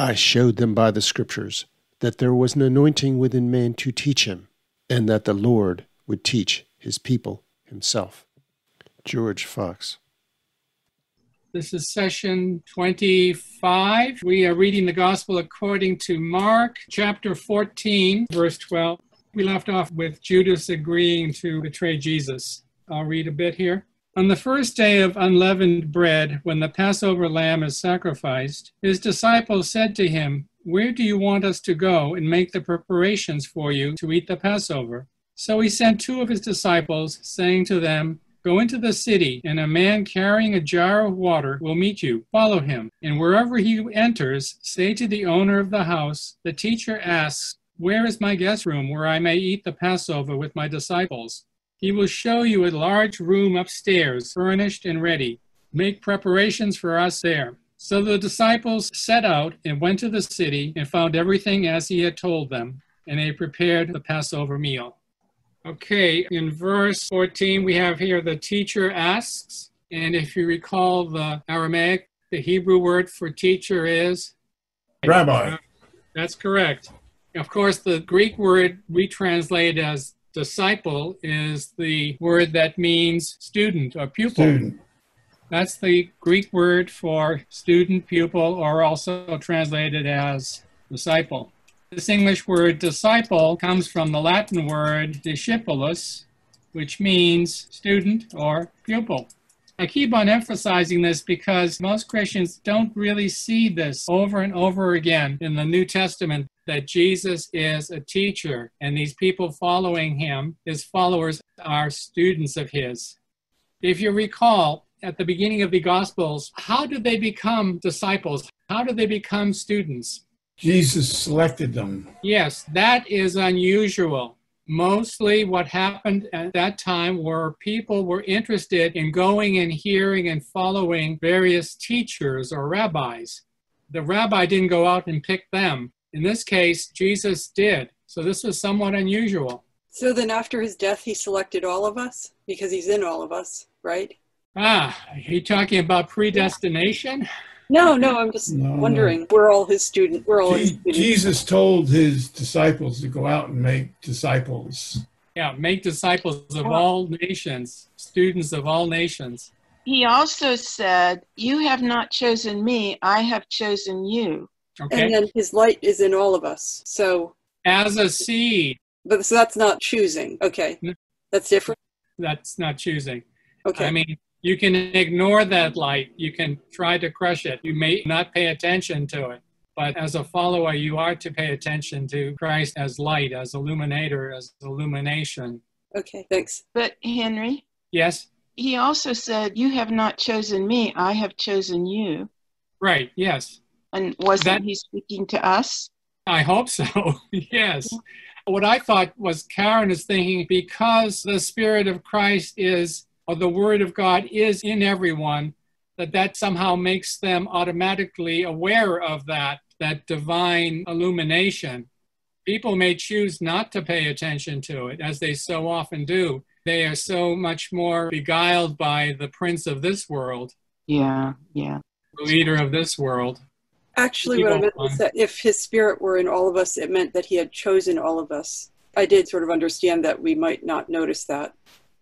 I showed them by the Scriptures that there was an anointing within man to teach him, and that the Lord would teach his people himself. George Fox. This is session 25. We are reading the Gospel according to Mark, chapter 14, verse 12. We left off with Judas agreeing to betray Jesus. I'll read a bit here. On the first day of unleavened bread, when the Passover lamb is sacrificed, his disciples said to him, Where do you want us to go and make the preparations for you to eat the Passover? So he sent two of his disciples, saying to them, Go into the city, and a man carrying a jar of water will meet you. Follow him. And wherever he enters, say to the owner of the house, The teacher asks, Where is my guest room where I may eat the Passover with my disciples? He will show you a large room upstairs, furnished and ready. Make preparations for us there. So the disciples set out and went to the city and found everything as he had told them, and they prepared the Passover meal. Okay, in verse 14, we have here the teacher asks, and if you recall the Aramaic, the Hebrew word for teacher is Rabbi. That's correct. Of course, the Greek word we translate as disciple is the word that means student or pupil. Student. That's the Greek word for student, pupil, or also translated as disciple. This English word disciple comes from the Latin word discipulus, which means student or pupil. I keep on emphasizing this because most Christians don't really see this over and over again in the New Testament that Jesus is a teacher and these people following him, his followers, are students of his. If you recall, at the beginning of the Gospels, how did they become disciples? How did they become students? Jesus selected them. Yes, that is unusual. Mostly what happened at that time were people were interested in going and hearing and following various teachers or rabbis. The rabbi didn't go out and pick them. In this case, Jesus did. So this was somewhat unusual. So then after his death, he selected all of us because he's in all of us, right? Ah, are you talking about predestination? No, no, I'm just No, no. wondering. We're all his student. We're all his Je- Jesus told his disciples to go out and make disciples. Yeah, make disciples of all nations, students of all nations. He also said, You have not chosen me, I have chosen you. Okay. And then his light is in all of us. So, As a seed, but so that's not choosing. Okay, hmm. that's different. that's not choosing. Okay, I mean, you can ignore that light. You can try to crush it. You may not pay attention to it. But as a follower, you are to pay attention to Christ as light, as illuminator, as illumination. okay, thanks. But Henry, Yes? he also said, You have not chosen me, I have chosen you. Right, yes. And wasn't That- he speaking to us? I hope so. yes. What I thought was Karen is thinking because the Spirit of Christ is, or the Word of God is in everyone, that that somehow makes them automatically aware of that, that divine illumination. People may choose not to pay attention to it, as they so often do. They are so much more beguiled by the prince of this world, Yeah, yeah. the leader of this world. Actually, what I meant was that if his spirit were in all of us, it meant that he had chosen all of us. I did sort of understand that we might not notice that.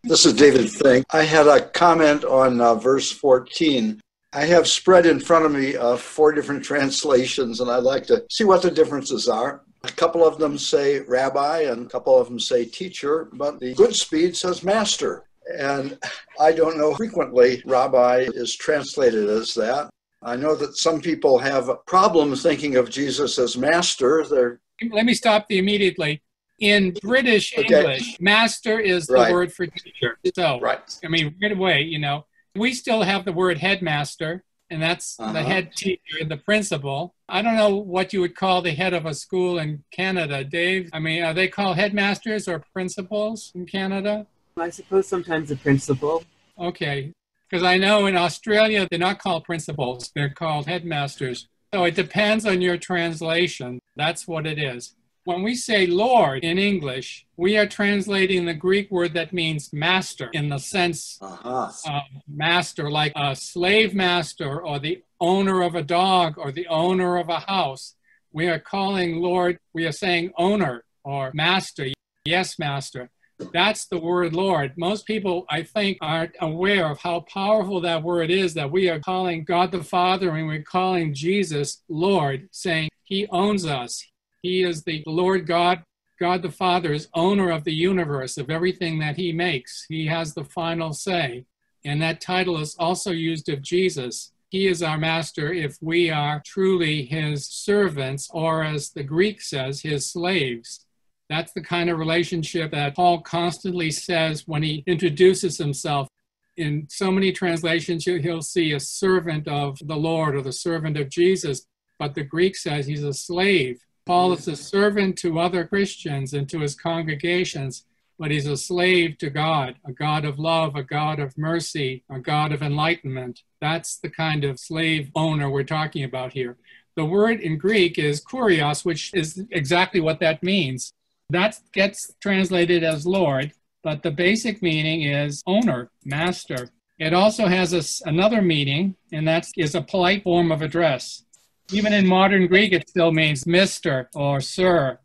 This is David Fink. I had a comment on uh, verse 14. I have spread in front of me uh, four different translations, and I'd like to see what the differences are. A couple of them say rabbi, and a couple of them say teacher, but the Goodspeed says master. And I don't know, frequently, rabbi is translated as that. I know that some people have a problem thinking of Jesus as master. They're let me stop you immediately. In British Okay. English, master is the Right. word for teacher. So, right. I mean, right away, you know, we still have the word headmaster, and that's the Uh-huh. head teacher, and the principal. I don't know what you would call the head of a school in Canada, Dave. I mean, are they called headmasters or principals in Canada? I suppose sometimes a principal. Okay. Because I know in Australia, they're not called principals, they're called headmasters. So it depends on your translation. That's what it is. When we say Lord in English, we are translating the Greek word that means master in the sense Uh-huh. of master, like a slave master or the owner of a dog or the owner of a house. We are calling Lord, we are saying owner or master. Yes, master. That's the word Lord. Most people, I think, aren't aware of how powerful that word is that we are calling God the Father and we're calling Jesus Lord, saying he owns us. He is the Lord God. God the Father is owner of the universe, of everything that he makes. He has the final say. And that title is also used of Jesus. He is our master if we are truly his servants, or as the Greek says, his slaves. That's the kind of relationship that Paul constantly says when he introduces himself. In so many translations, he'll see a servant of the Lord or the servant of Jesus, but the Greek says he's a slave. Paul is a servant to other Christians and to his congregations, but he's a slave to God, a God of love, a God of mercy, a God of enlightenment. That's the kind of slave owner we're talking about here. The word in Greek is kurios, which is exactly what that means. That gets translated as Lord, but the basic meaning is owner, master. It also has a, another meaning, and that is a polite form of address. Even in modern Greek, it still means Mr. or Sir.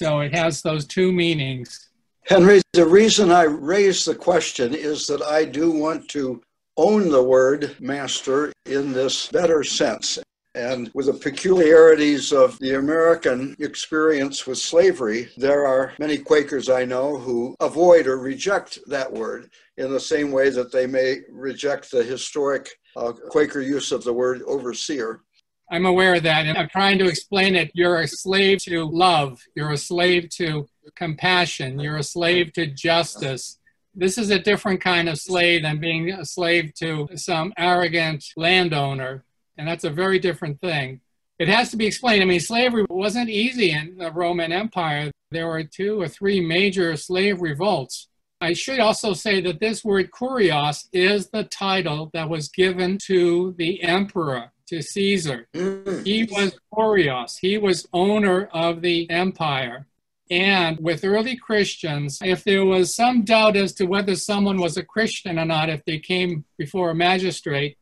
So it has those two meanings. Henry, the reason I raise the question is that I do want to own the word master in this better sense. And with the peculiarities of the American experience with slavery, there are many Quakers I know who avoid or reject that word in the same way that they may reject the historic uh, Quaker use of the word overseer. I'm aware of that, and I'm trying to explain it. You're a slave to love, you're a slave to compassion, you're a slave to justice. This is a different kind of slave than being a slave to some arrogant landowner and that's a very different thing. It has to be explained. I mean, slavery wasn't easy in the Roman Empire. There were two or three major slave revolts. I should also say that this word kurios is the title that was given to the emperor, to Caesar. Mm. He was kurios, he was owner of the empire. And with early Christians, if there was some doubt as to whether someone was a Christian or not, if they came before a magistrate,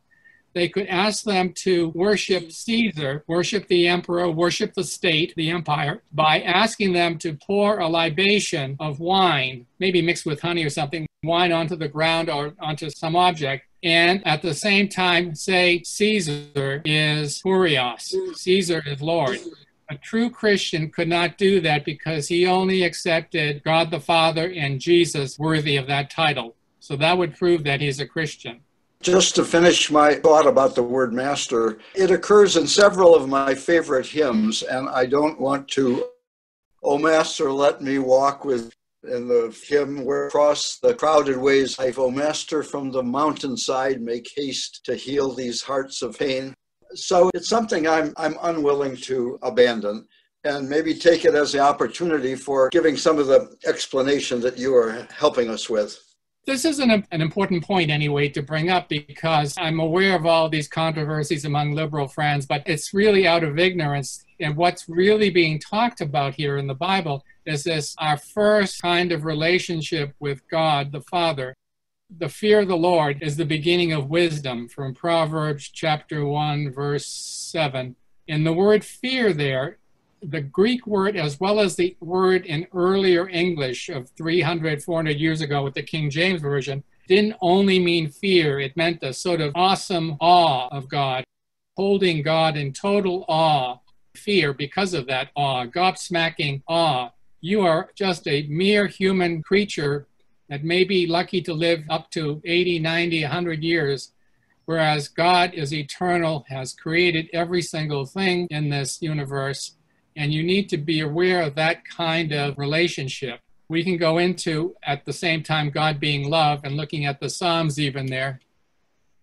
they could ask them to worship Caesar, worship the emperor, worship the state, the empire, by asking them to pour a libation of wine, maybe mixed with honey or something, wine onto the ground or onto some object. And at the same time, say Caesar is Kurios, Caesar is Lord. A true Christian could not do that because he only accepted God the Father and Jesus worthy of that title. So that would prove that he's a Christian. Just to finish my thought about the word master, it occurs in several of my favorite hymns, and I don't want to, oh, master, let me walk with. In the hymn, where across the crowded ways, I, oh, master, from the mountainside, make haste to heal these hearts of pain. So it's something I'm, I'm unwilling to abandon and maybe take it as the opportunity for giving some of the explanation that you are helping us with. This is an, an important point, anyway, to bring up because I'm aware of all these controversies among liberal friends, but it's really out of ignorance. And what's really being talked about here in the Bible is this our first kind of relationship with God the Father. The fear of the Lord is the beginning of wisdom from Proverbs chapter 1, verse 7. And the word fear there the Greek word as well as the word in earlier English of 300, 400 years ago with the King James Version didn't only mean fear, it meant a sort of awesome awe of God, holding God in total awe, fear because of that awe, gobsmacking awe. You are just a mere human creature that may be lucky to live up to 80, 90, 100 years, whereas God is eternal, has created every single thing in this universe and you need to be aware of that kind of relationship. We can go into, at the same time, God being love and looking at the Psalms even there.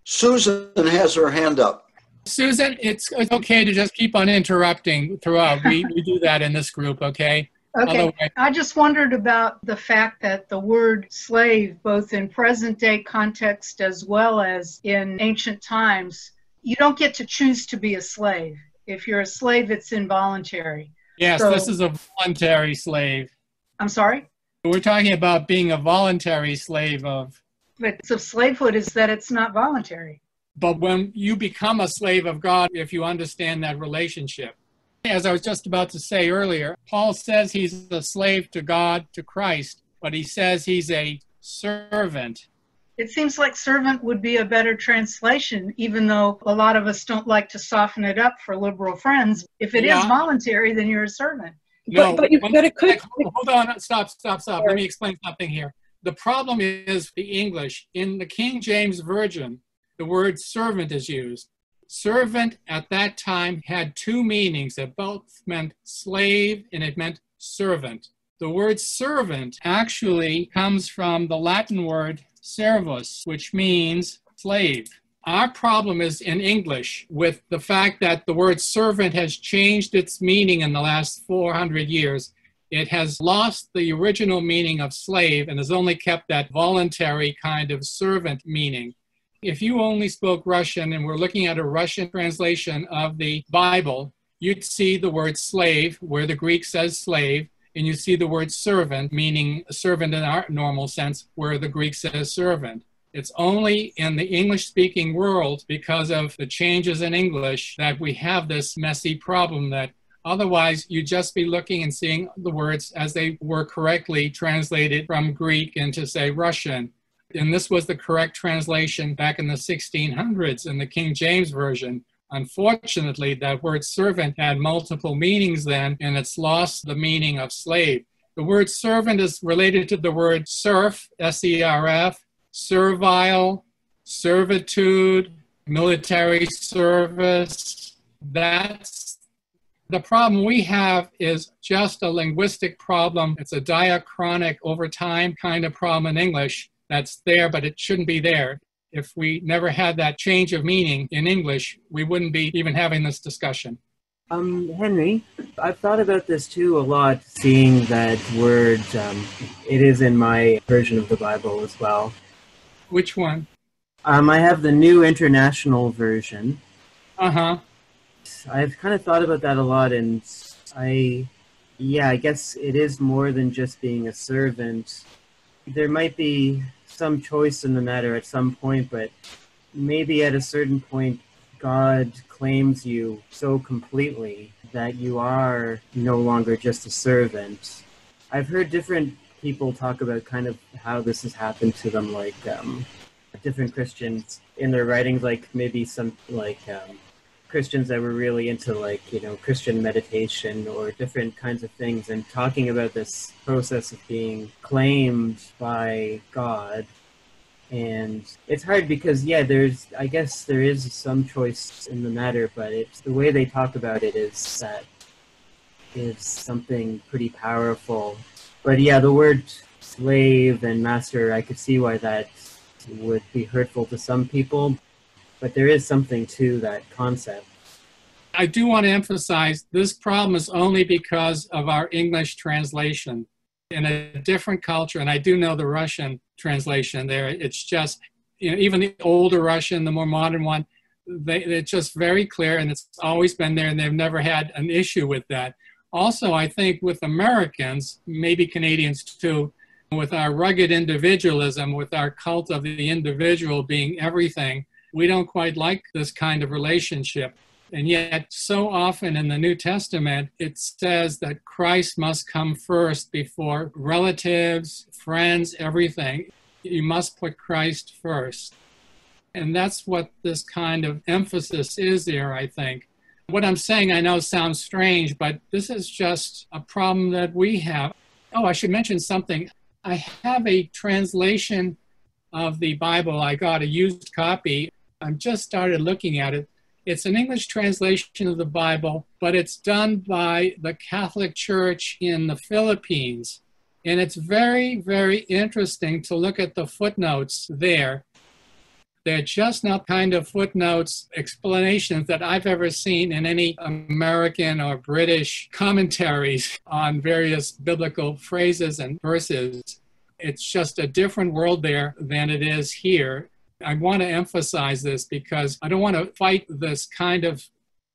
Susan has her hand up. Susan, it's, it's okay to just keep on interrupting throughout. We, we do that in this group, okay? Okay. Otherwise, I just wondered about the fact that the word slave, both in present day context as well as in ancient times, you don't get to choose to be a slave. If you're a slave, it's involuntary. Yes, so, this is a voluntary slave. I'm sorry? We're talking about being a voluntary slave of. But the slavehood is that it's not voluntary. But when you become a slave of God, if you understand that relationship, as I was just about to say earlier, Paul says he's a slave to God, to Christ, but he says he's a servant. It seems like servant would be a better translation, even though a lot of us don't like to soften it up for liberal friends. If it is Yeah. voluntary, then you're a servant. No, but you- one- but it could- hold on, stop, stop, stop. Let me explain something here. The problem is the English. In the King James Version, the word servant is used. Servant at that time had two meanings. It both meant slave and it meant servant. The word servant actually comes from the Latin word servus, which means slave. Our problem is in English with the fact that the word servant has changed its meaning in the last 400 years. It has lost the original meaning of slave and has only kept that voluntary kind of servant meaning. If you only spoke Russian and we're looking at a Russian translation of the Bible, you'd see the word slave where the Greek says slave, and you see the word servant, meaning servant in our normal sense, where the Greek says servant. It's only in the English speaking world because of the changes in English that we have this messy problem that otherwise you'd just be looking and seeing the words as they were correctly translated from Greek into, say, Russian. And this was the correct translation back in the 1600s in the King James Version. Unfortunately, that word servant had multiple meanings then, and it's lost the meaning of slave. The word servant is related to the word serf, S E R F, servile, servitude, military service. That's the problem we have is just a linguistic problem. It's a diachronic over time kind of problem in English that's there, but it shouldn't be there. If we never had that change of meaning in English, we wouldn't be even having this discussion. Um, Henry, I've thought about this too a lot, seeing that word. Um, it is in my version of the Bible as well. Which one? Um, I have the New International Version. Uh huh. I've kind of thought about that a lot, and I, yeah, I guess it is more than just being a servant. There might be some choice in the matter at some point, but maybe at a certain point, God claims you so completely that you are no longer just a servant. I've heard different people talk about kind of how this has happened to them, like um, different Christians in their writings, like maybe some like um, Christians that were really into like you know Christian meditation or different kinds of things, and talking about this process of being claimed by God. And it's hard because yeah, there's I guess there is some choice in the matter, but it's the way they talk about it is that is something pretty powerful. But yeah, the word slave and master, I could see why that would be hurtful to some people, but there is something to that concept. I do want to emphasize this problem is only because of our English translation. In a different culture, and I do know the Russian translation there, it's just, you know, even the older Russian, the more modern one, they, it's just very clear and it's always been there and they've never had an issue with that. Also, I think with Americans, maybe Canadians too, with our rugged individualism, with our cult of the individual being everything, we don't quite like this kind of relationship. And yet, so often in the New Testament, it says that Christ must come first before relatives, friends, everything. You must put Christ first. And that's what this kind of emphasis is there, I think. What I'm saying, I know sounds strange, but this is just a problem that we have. Oh, I should mention something. I have a translation of the Bible. I got a used copy. I've just started looking at it. It's an English translation of the Bible, but it's done by the Catholic Church in the Philippines. And it's very, very interesting to look at the footnotes there. They're just not kind of footnotes, explanations that I've ever seen in any American or British commentaries on various biblical phrases and verses. It's just a different world there than it is here. I want to emphasize this because I don't want to fight this kind of.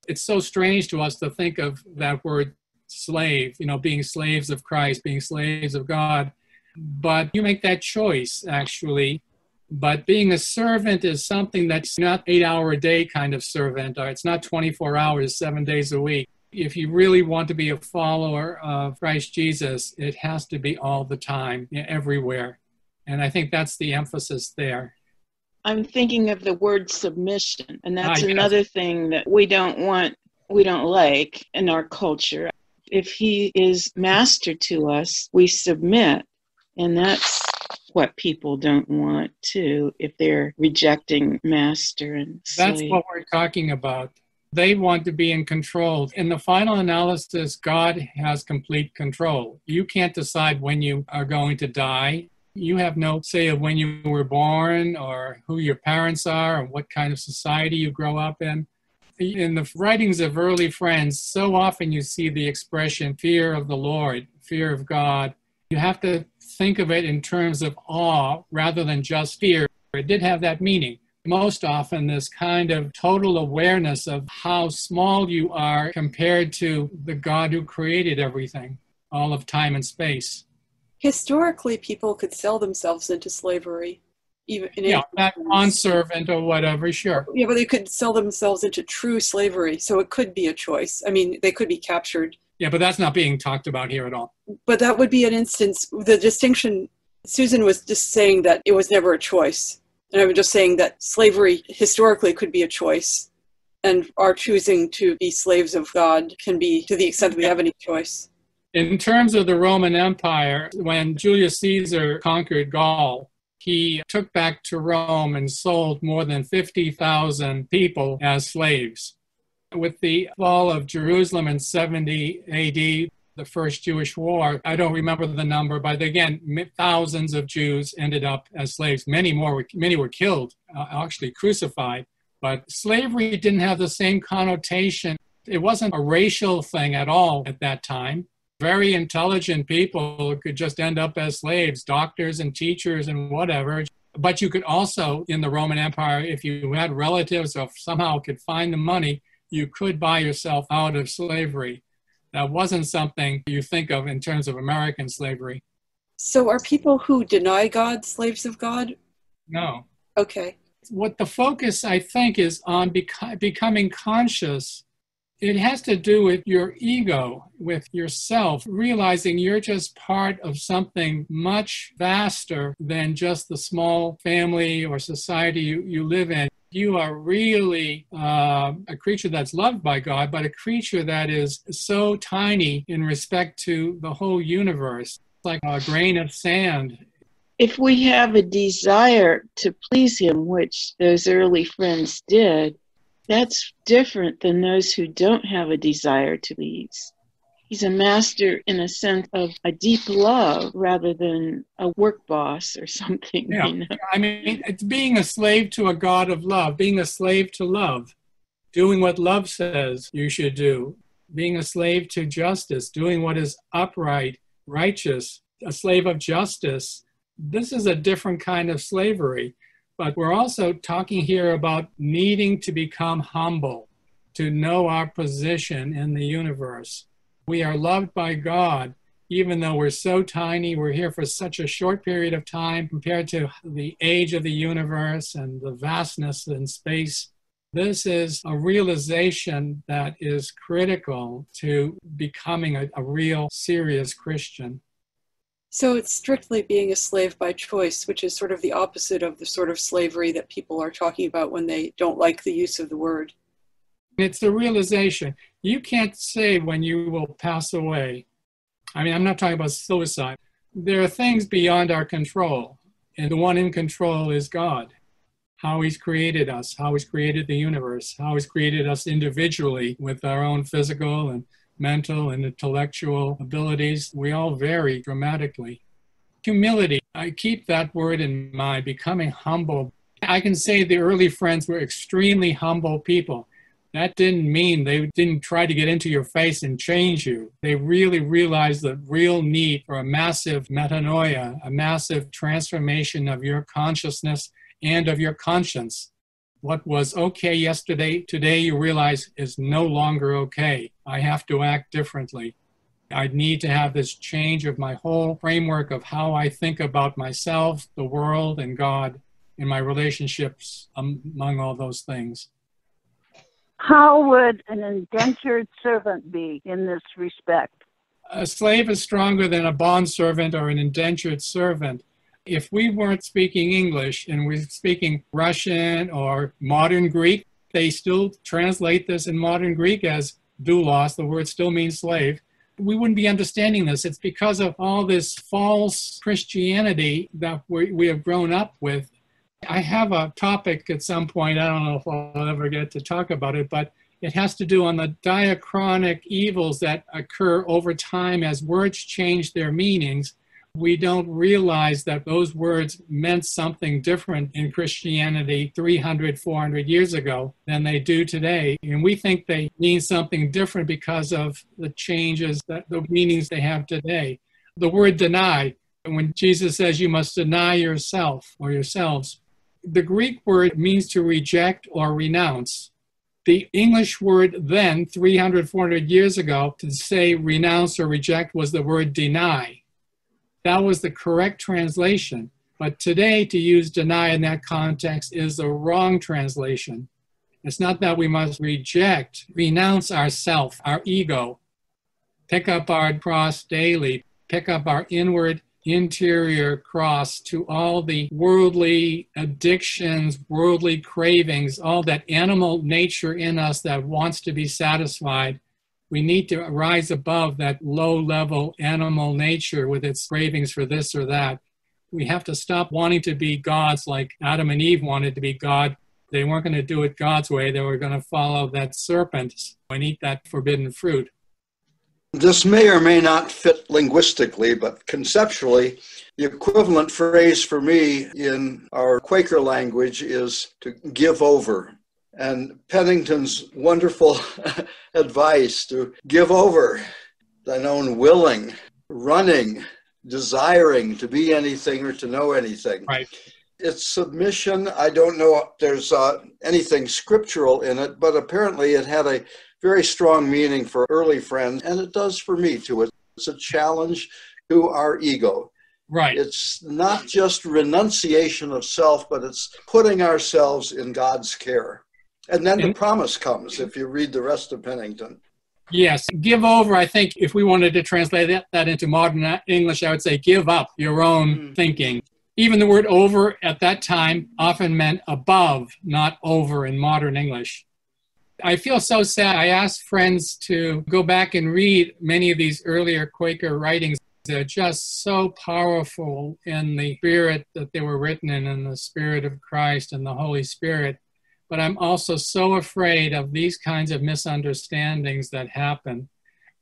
It's so strange to us to think of that word slave, you know, being slaves of Christ, being slaves of God. But you make that choice, actually. But being a servant is something that's not eight hour a day kind of servant, or it's not 24 hours, seven days a week. If you really want to be a follower of Christ Jesus, it has to be all the time, everywhere. And I think that's the emphasis there. I'm thinking of the word submission, and that's Ah, yes. another thing that we don't want, we don't like in our culture. If he is master to us, we submit, and that's what people don't want to if they're rejecting master and That's what we're talking about. They want to be in control. In the final analysis, God has complete control. You can't decide when you are going to die. You have no say of when you were born or who your parents are or what kind of society you grow up in. In the writings of early friends, so often you see the expression fear of the Lord, fear of God. You have to think of it in terms of awe rather than just fear. It did have that meaning most often this kind of total awareness of how small you are compared to the God who created everything, all of time and space. Historically, people could sell themselves into slavery. Even in Yeah, times. bondservant or whatever, sure. Yeah, but they could sell themselves into true slavery, so it could be a choice. I mean, they could be captured, Yeah, but that's not being talked about here at all. but that would be an instance. The distinction, Susan was just saying that it was never a choice, and I was just saying that slavery historically could be a choice, and our choosing to be slaves of God can be to the extent that we have any choice. In terms of the Roman Empire, when Julius Caesar conquered Gaul, he took back to Rome and sold more than 50,000 people as slaves. With the fall of Jerusalem in 70 AD, the first Jewish war, I don't remember the number, but again, thousands of Jews ended up as slaves. Many more, were, many were killed, uh, actually crucified. But slavery didn't have the same connotation. It wasn't a racial thing at all at that time very intelligent people could just end up as slaves, doctors and teachers and whatever. But you could also, in the Roman Empire, if you had relatives or somehow could find the money, you could buy yourself out of slavery. That wasn't something you think of in terms of American slavery. So, are people who deny God slaves of God? No. Okay. What the focus, I think, is on beco- becoming conscious it has to do with your ego, with yourself, realizing you're just part of something much vaster than just the small family or society you, you live in. You are really uh, a creature that's loved by God, but a creature that is so tiny in respect to the whole universe, like a grain of sand. if we have a desire to please him, which those early friends did, that's different than those who don't have a desire to please. He's a master in a sense of a deep love rather than a work boss or something. Yeah. You know? I mean, it's being a slave to a God of love, being a slave to love, doing what love says you should do, being a slave to justice, doing what is upright, righteous, a slave of justice. This is a different kind of slavery. But we're also talking here about needing to become humble, to know our position in the universe. We are loved by God, even though we're so tiny, we're here for such a short period of time compared to the age of the universe and the vastness in space. This is a realization that is critical to becoming a, a real serious Christian. So it's strictly being a slave by choice, which is sort of the opposite of the sort of slavery that people are talking about when they don't like the use of the word. It's the realization you can't say when you will pass away. I mean, I'm not talking about suicide. There are things beyond our control, and the one in control is God. How He's created us, how He's created the universe, how He's created us individually with our own physical and mental and intellectual abilities. We all vary dramatically. Humility, I keep that word in mind, becoming humble. I can say the early friends were extremely humble people. That didn't mean they didn't try to get into your face and change you. They really realized the real need for a massive metanoia, a massive transformation of your consciousness and of your conscience. What was okay yesterday, today you realize is no longer okay. I have to act differently. I need to have this change of my whole framework of how I think about myself, the world, and God. in my relationships um, among all those things. How would an indentured servant be in this respect? A slave is stronger than a bondservant or an indentured servant. If we weren't speaking English and we're speaking Russian or modern Greek, they still translate this in modern Greek as doulos. The word still means slave. We wouldn't be understanding this. It's because of all this false Christianity that we, we have grown up with I have a topic at some point, I don't know if I'll ever get to talk about it, but it has to do on the diachronic evils that occur over time as words change their meanings. We don't realize that those words meant something different in Christianity 300, 400 years ago than they do today. And we think they mean something different because of the changes, that the meanings they have today. The word deny, when Jesus says you must deny yourself or yourselves, the Greek word means to reject or renounce. The English word then, 300, 400 years ago, to say renounce or reject was the word deny. That was the correct translation. But today, to use deny in that context is the wrong translation. It's not that we must reject, renounce ourself, our ego, pick up our cross daily, pick up our inward interior cross to all the worldly addictions, worldly cravings, all that animal nature in us that wants to be satisfied. We need to rise above that low level animal nature with its cravings for this or that. We have to stop wanting to be gods like Adam and Eve wanted to be God. They weren't going to do it God's way. They were going to follow that serpent and eat that forbidden fruit. This may or may not fit linguistically, but conceptually, the equivalent phrase for me in our Quaker language is to give over. And Penington's wonderful advice to give over thine own willing, running, desiring to be anything or to know anything. Right. It's submission. I don't know if there's uh, anything scriptural in it, but apparently it had a very strong meaning for early friends, and it does for me too. It's a challenge to our ego. Right. It's not just renunciation of self, but it's putting ourselves in God's care. And then the promise comes if you read the rest of Penington. Yes, give over. I think if we wanted to translate that, that into modern English, I would say give up your own mm. thinking. Even the word over at that time often meant above, not over in modern English. I feel so sad. I asked friends to go back and read many of these earlier Quaker writings. They're just so powerful in the spirit that they were written in, in the spirit of Christ and the Holy Spirit. But I'm also so afraid of these kinds of misunderstandings that happen.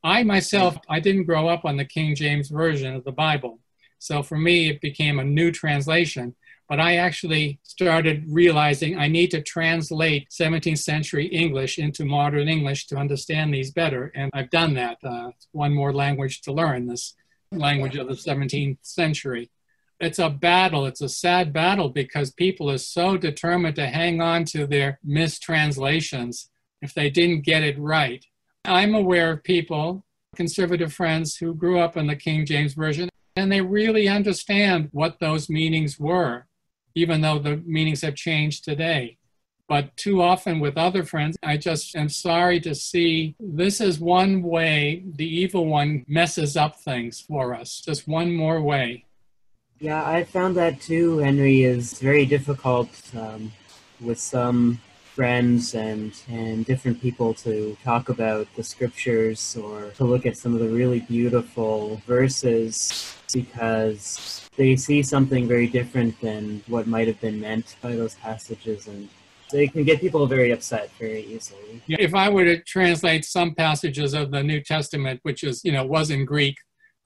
I myself, I didn't grow up on the King James Version of the Bible. So for me, it became a new translation but I actually started realizing I need to translate 17th century English into modern English to understand these better. And I've done that. Uh, one more language to learn, this language of the 17th century. It's a battle. It's a sad battle because people are so determined to hang on to their mistranslations if they didn't get it right. I'm aware of people, conservative friends, who grew up in the King James Version and they really understand what those meanings were even though the meanings have changed today. But too often with other friends, I just am sorry to see this is one way the evil one messes up things for us, just one more way. Yeah, I found that too, Henry, is very difficult um, with some friends and, and different people to talk about the scriptures or to look at some of the really beautiful verses because they see something very different than what might have been meant by those passages and they can get people very upset very easily. Yeah, if I were to translate some passages of the New Testament, which is, you know, was in Greek,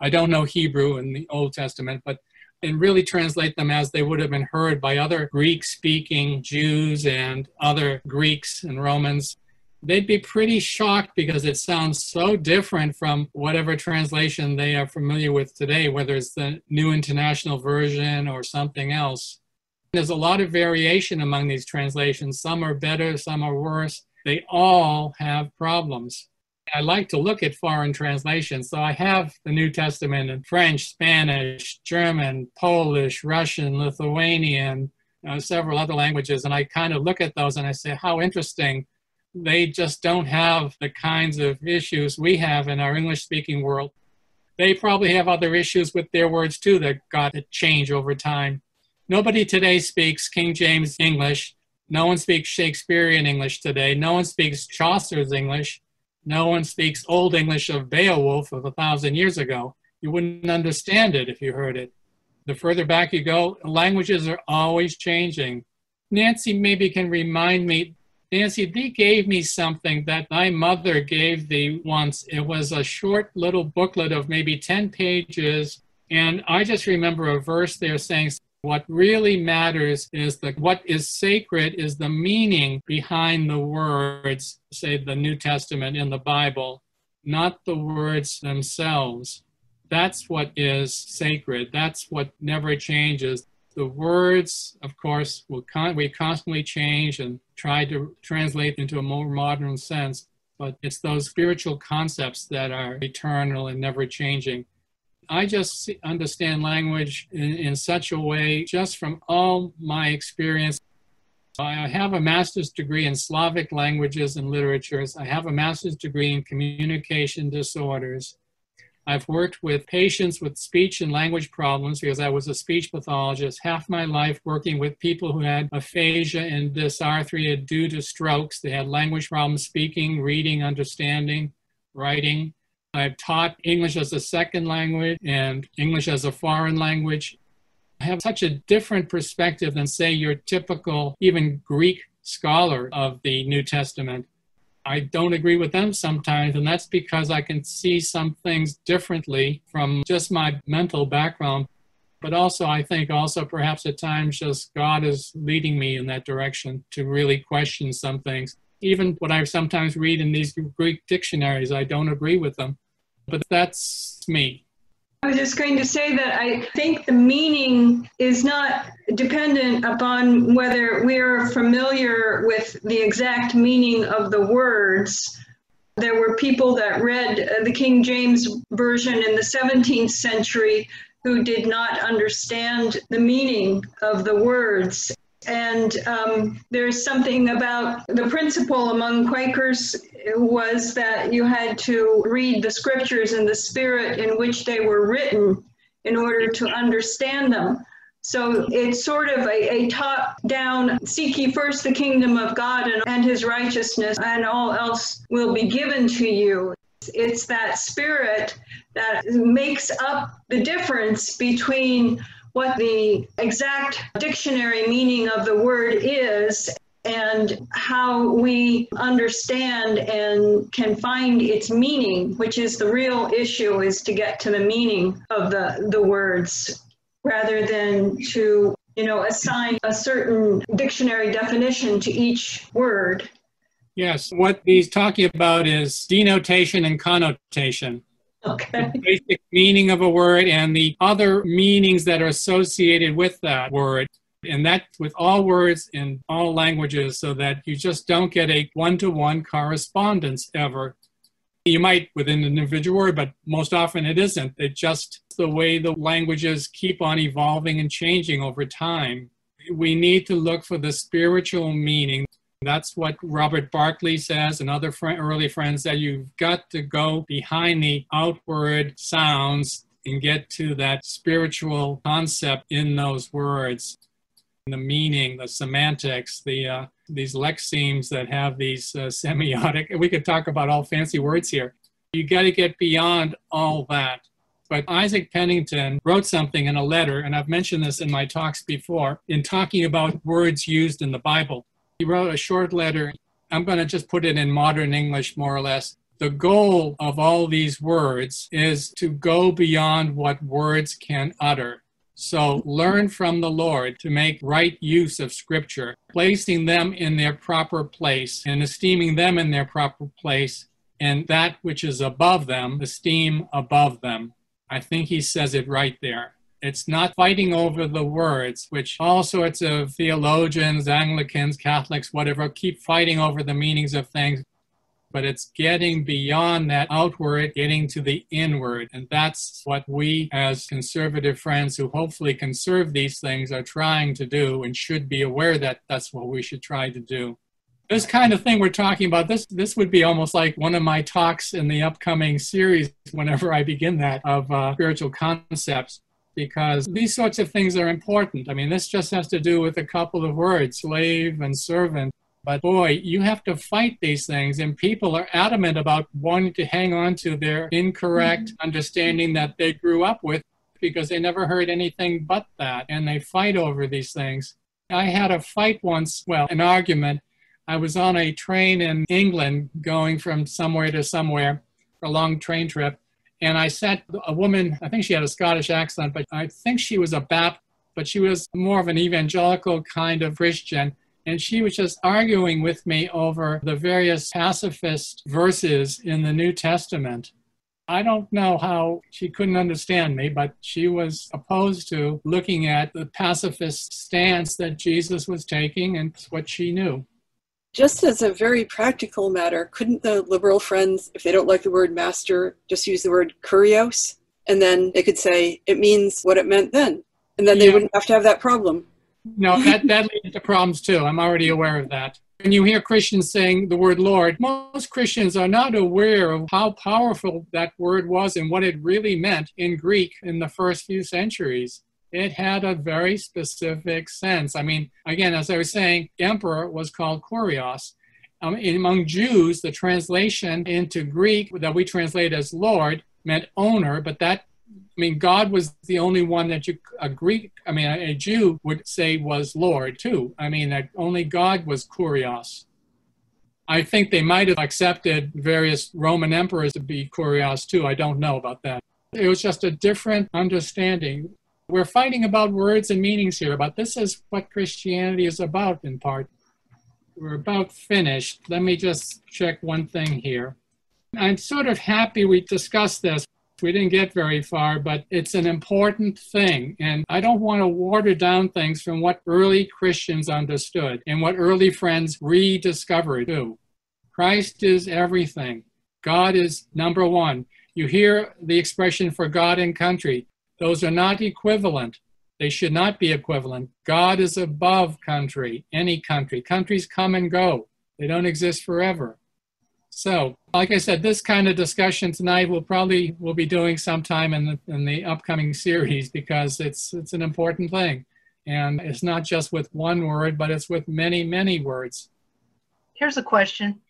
I don't know Hebrew in the Old Testament, but and really translate them as they would have been heard by other Greek speaking Jews and other Greeks and Romans, they'd be pretty shocked because it sounds so different from whatever translation they are familiar with today, whether it's the New International Version or something else. There's a lot of variation among these translations. Some are better, some are worse. They all have problems. I like to look at foreign translations. So I have the New Testament in French, Spanish, German, Polish, Russian, Lithuanian, uh, several other languages, and I kind of look at those and I say, how interesting. They just don't have the kinds of issues we have in our English speaking world. They probably have other issues with their words too that got to change over time. Nobody today speaks King James English. No one speaks Shakespearean English today. No one speaks Chaucer's English. No one speaks Old English of Beowulf of a thousand years ago. You wouldn't understand it if you heard it. The further back you go, languages are always changing. Nancy maybe can remind me. Nancy, they gave me something that my mother gave thee once. It was a short little booklet of maybe 10 pages. And I just remember a verse there saying, what really matters is that what is sacred is the meaning behind the words, say the New Testament in the Bible, not the words themselves. That's what is sacred. That's what never changes. The words, of course, con- we constantly change and try to translate into a more modern sense, but it's those spiritual concepts that are eternal and never changing. I just understand language in, in such a way, just from all my experience. I have a master's degree in Slavic languages and literatures. I have a master's degree in communication disorders. I've worked with patients with speech and language problems because I was a speech pathologist half my life working with people who had aphasia and dysarthria due to strokes. They had language problems speaking, reading, understanding, writing. I've taught English as a second language and English as a foreign language. I have such a different perspective than, say, your typical, even Greek scholar of the New Testament. I don't agree with them sometimes, and that's because I can see some things differently from just my mental background. But also, I think also perhaps at times just God is leading me in that direction to really question some things. Even what I sometimes read in these Greek dictionaries, I don't agree with them. But that's me. I was just going to say that I think the meaning is not dependent upon whether we're familiar with the exact meaning of the words. There were people that read uh, the King James Version in the 17th century who did not understand the meaning of the words. And um, there's something about the principle among Quakers was that you had to read the scriptures in the spirit in which they were written in order to understand them. So it's sort of a, a top down seek ye first the kingdom of God and, and his righteousness, and all else will be given to you. It's that spirit that makes up the difference between what the exact dictionary meaning of the word is and how we understand and can find its meaning, which is the real issue, is to get to the meaning of the, the words rather than to you know assign a certain dictionary definition to each word. Yes, what he's talking about is denotation and connotation. Okay. The basic meaning of a word and the other meanings that are associated with that word. And that with all words in all languages, so that you just don't get a one to one correspondence ever. You might within an individual word, but most often it isn't. It just the way the languages keep on evolving and changing over time. We need to look for the spiritual meaning. That's what Robert Barclay says and other fr- early friends that you've got to go behind the outward sounds and get to that spiritual concept in those words. The meaning, the semantics, the uh, these lexemes that have these uh, semiotic. We could talk about all fancy words here. You got to get beyond all that. But Isaac Penington wrote something in a letter, and I've mentioned this in my talks before, in talking about words used in the Bible. He wrote a short letter. I'm going to just put it in modern English, more or less. The goal of all these words is to go beyond what words can utter. So learn from the Lord to make right use of Scripture, placing them in their proper place and esteeming them in their proper place, and that which is above them, esteem above them. I think he says it right there. It's not fighting over the words, which all sorts of theologians, Anglicans, Catholics, whatever, keep fighting over the meanings of things. but it's getting beyond that outward, getting to the inward. And that's what we, as conservative friends who hopefully conserve these things, are trying to do and should be aware that that's what we should try to do. This kind of thing we're talking about, this this would be almost like one of my talks in the upcoming series, whenever I begin that, of uh, spiritual concepts because these sorts of things are important. I mean, this just has to do with a couple of words, slave and servant. But boy, you have to fight these things, and people are adamant about wanting to hang on to their incorrect mm-hmm. understanding that they grew up with because they never heard anything but that, and they fight over these things. I had a fight once, well, an argument. I was on a train in England going from somewhere to somewhere, a long train trip, and I sat a woman, I think she had a Scottish accent, but I think she was a Baptist, but she was more of an evangelical kind of Christian and she was just arguing with me over the various pacifist verses in the New Testament. I don't know how she couldn't understand me, but she was opposed to looking at the pacifist stance that Jesus was taking and what she knew. Just as a very practical matter, couldn't the liberal friends, if they don't like the word master, just use the word kurios? And then they could say it means what it meant then. And then they wouldn't have to have that problem. No, that, that leads to problems too. I'm already aware of that. When you hear Christians saying the word Lord, most Christians are not aware of how powerful that word was and what it really meant in Greek in the first few centuries. It had a very specific sense. I mean, again, as I was saying, emperor was called kurios. Um, among Jews, the translation into Greek that we translate as Lord meant owner, but that I mean, God was the only one that you, a Greek, I mean, a, Jew would say was Lord too. I mean, that only God was Kurios. I think they might have accepted various Roman emperors to be Kurios too. I don't know about that. It was just a different understanding. We're fighting about words and meanings here, but this is what Christianity is about in part. We're about finished. Let me just check one thing here. I'm sort of happy we discussed this we didn't get very far, but it's an important thing. And I don't want to water down things from what early Christians understood and what early friends rediscovered too. Christ is everything. God is number one. You hear the expression for God and country. Those are not equivalent. They should not be equivalent. God is above country, any country. Countries come and go, they don't exist forever. So, like I said, this kind of discussion tonight we'll probably will be doing sometime in the in the upcoming series because it's it's an important thing, and it's not just with one word, but it's with many many words. Here's a question: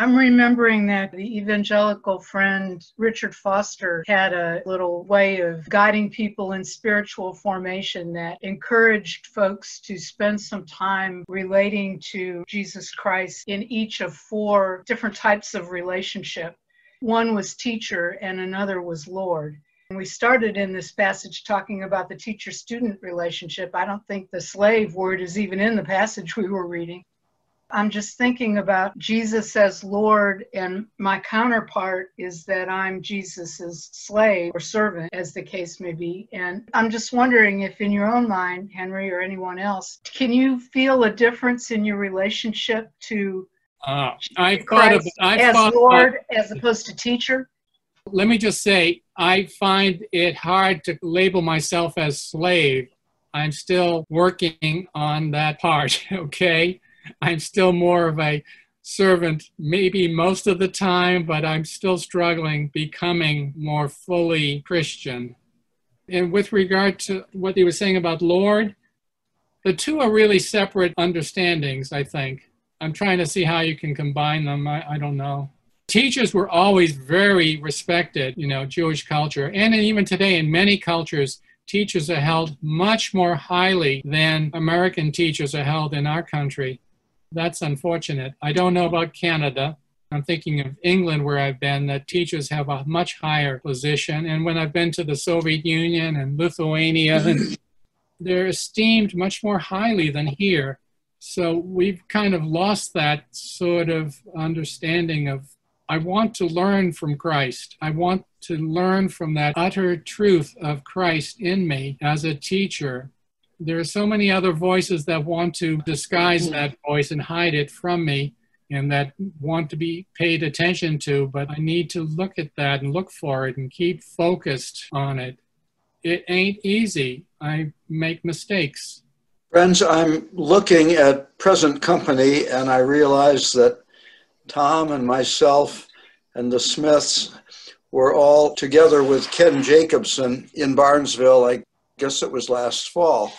I'm remembering that the evangelical friend Richard Foster had a little way of guiding people in spiritual formation that encouraged folks to spend some time relating to Jesus Christ in each of four different types of relationship. One was teacher, and another was Lord. We started in this passage talking about the teacher student relationship. I don't think the slave word is even in the passage we were reading. I'm just thinking about Jesus as Lord, and my counterpart is that I'm Jesus's slave or servant, as the case may be. And I'm just wondering if, in your own mind, Henry or anyone else, can you feel a difference in your relationship to uh, I've Christ of, I've as thought, Lord uh, as opposed to teacher? Let me just say, I find it hard to label myself as slave. I'm still working on that part, okay? I'm still more of a servant, maybe most of the time, but I'm still struggling becoming more fully Christian. And with regard to what he was saying about Lord, the two are really separate understandings, I think. I'm trying to see how you can combine them. I, I don't know. Teachers were always very respected, you know, Jewish culture. And even today, in many cultures, teachers are held much more highly than American teachers are held in our country. That's unfortunate. I don't know about Canada. I'm thinking of England, where I've been, that teachers have a much higher position. And when I've been to the Soviet Union and Lithuania, and they're esteemed much more highly than here. So we've kind of lost that sort of understanding of I want to learn from Christ. I want to learn from that utter truth of Christ in me as a teacher there are so many other voices that want to disguise that voice and hide it from me. and that want to be paid attention to, but I need to look at that and look for it and keep focused on it. It ain't easy. I make mistakes. Friends, I'm looking at present company and I realize that Tom and myself and the Smiths were all together with Ken Jacobsen in Barnesville, I guess it was last fall,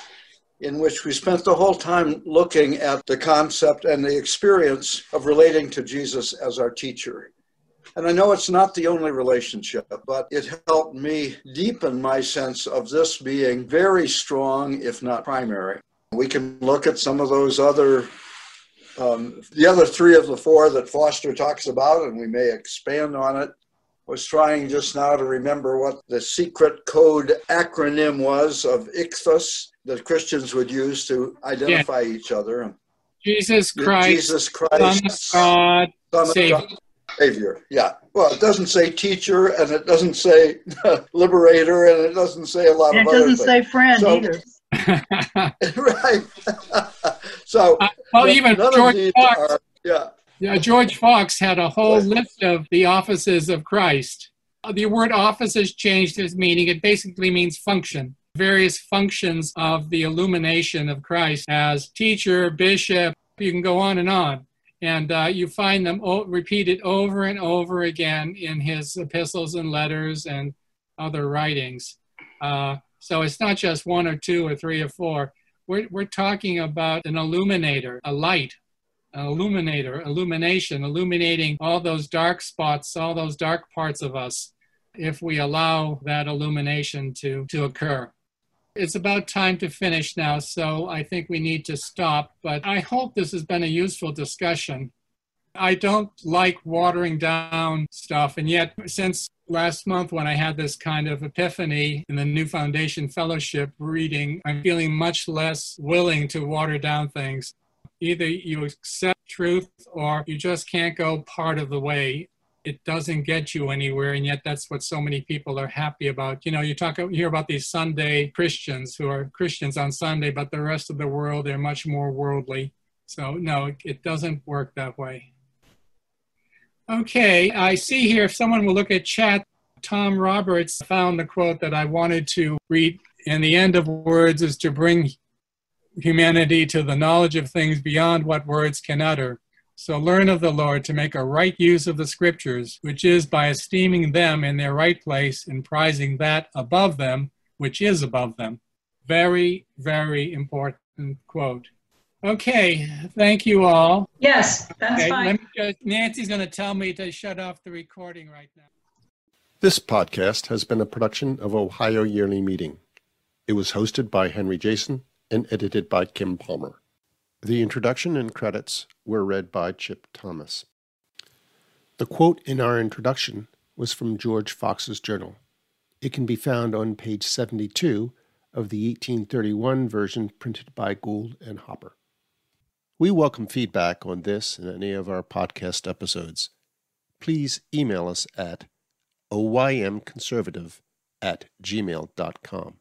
in which we spent the whole time looking at the concept and the experience of relating to Jesus as our teacher. And I know it's not the only relationship, but it helped me deepen my sense of this being very strong, if not primary. We can look at some of those other, um, the other three of the four that Foster talks about, and we may expand on it. I Was trying just now to remember what the secret code acronym was of ichthus that Christians would use to identify yeah. each other. Jesus Christ, Jesus Christ, Son of God, Son Savior. God, Savior. Yeah. Well, it doesn't say teacher, and it doesn't say liberator, and it doesn't say a lot and of it doesn't say friend So- either. right. so Uh, well, none- even George Fox, are- yeah. yeah, George Fox had a whole list of the offices of Christ. Uh, The word office has changed its meaning. It basically means function. Various functions of the illumination of Christ as teacher, bishop, you can go on and on. And uh, you find them o- repeated over and over again in his epistles and letters and other writings. Uh, so it's not just one or two or three or four. We're, we're talking about an illuminator, a light, an illuminator, illumination, illuminating all those dark spots, all those dark parts of us, if we allow that illumination to, to occur. It's about time to finish now, so I think we need to stop. But I hope this has been a useful discussion. I don't like watering down stuff, and yet, since last month when I had this kind of epiphany in the New Foundation Fellowship reading, I'm feeling much less willing to water down things. Either you accept truth or you just can't go part of the way. It doesn't get you anywhere, and yet that's what so many people are happy about. You know, you talk, you hear about these Sunday Christians who are Christians on Sunday, but the rest of the world they're much more worldly. So no, it doesn't work that way. Okay, I see here if someone will look at chat, Tom Roberts found the quote that I wanted to read. And the end of words is to bring humanity to the knowledge of things beyond what words can utter. So learn of the Lord to make a right use of the scriptures, which is by esteeming them in their right place and prizing that above them, which is above them. Very, very important quote. Okay, thank you all. Yes, that's Okay, fine. let me just, Nancy's going to tell me to shut off the recording right now. This podcast has been a production of Ohio Yearly Meeting. It was hosted by Henry Jason and edited by Kim Palmer. The introduction and credits were read by Chip Thomas. The quote in our introduction was from George Fox's journal. It can be found on page 72 of the 1831 version printed by Gould and Hopper. We welcome feedback on this and any of our podcast episodes. Please email us at oymconservative at gmail.com.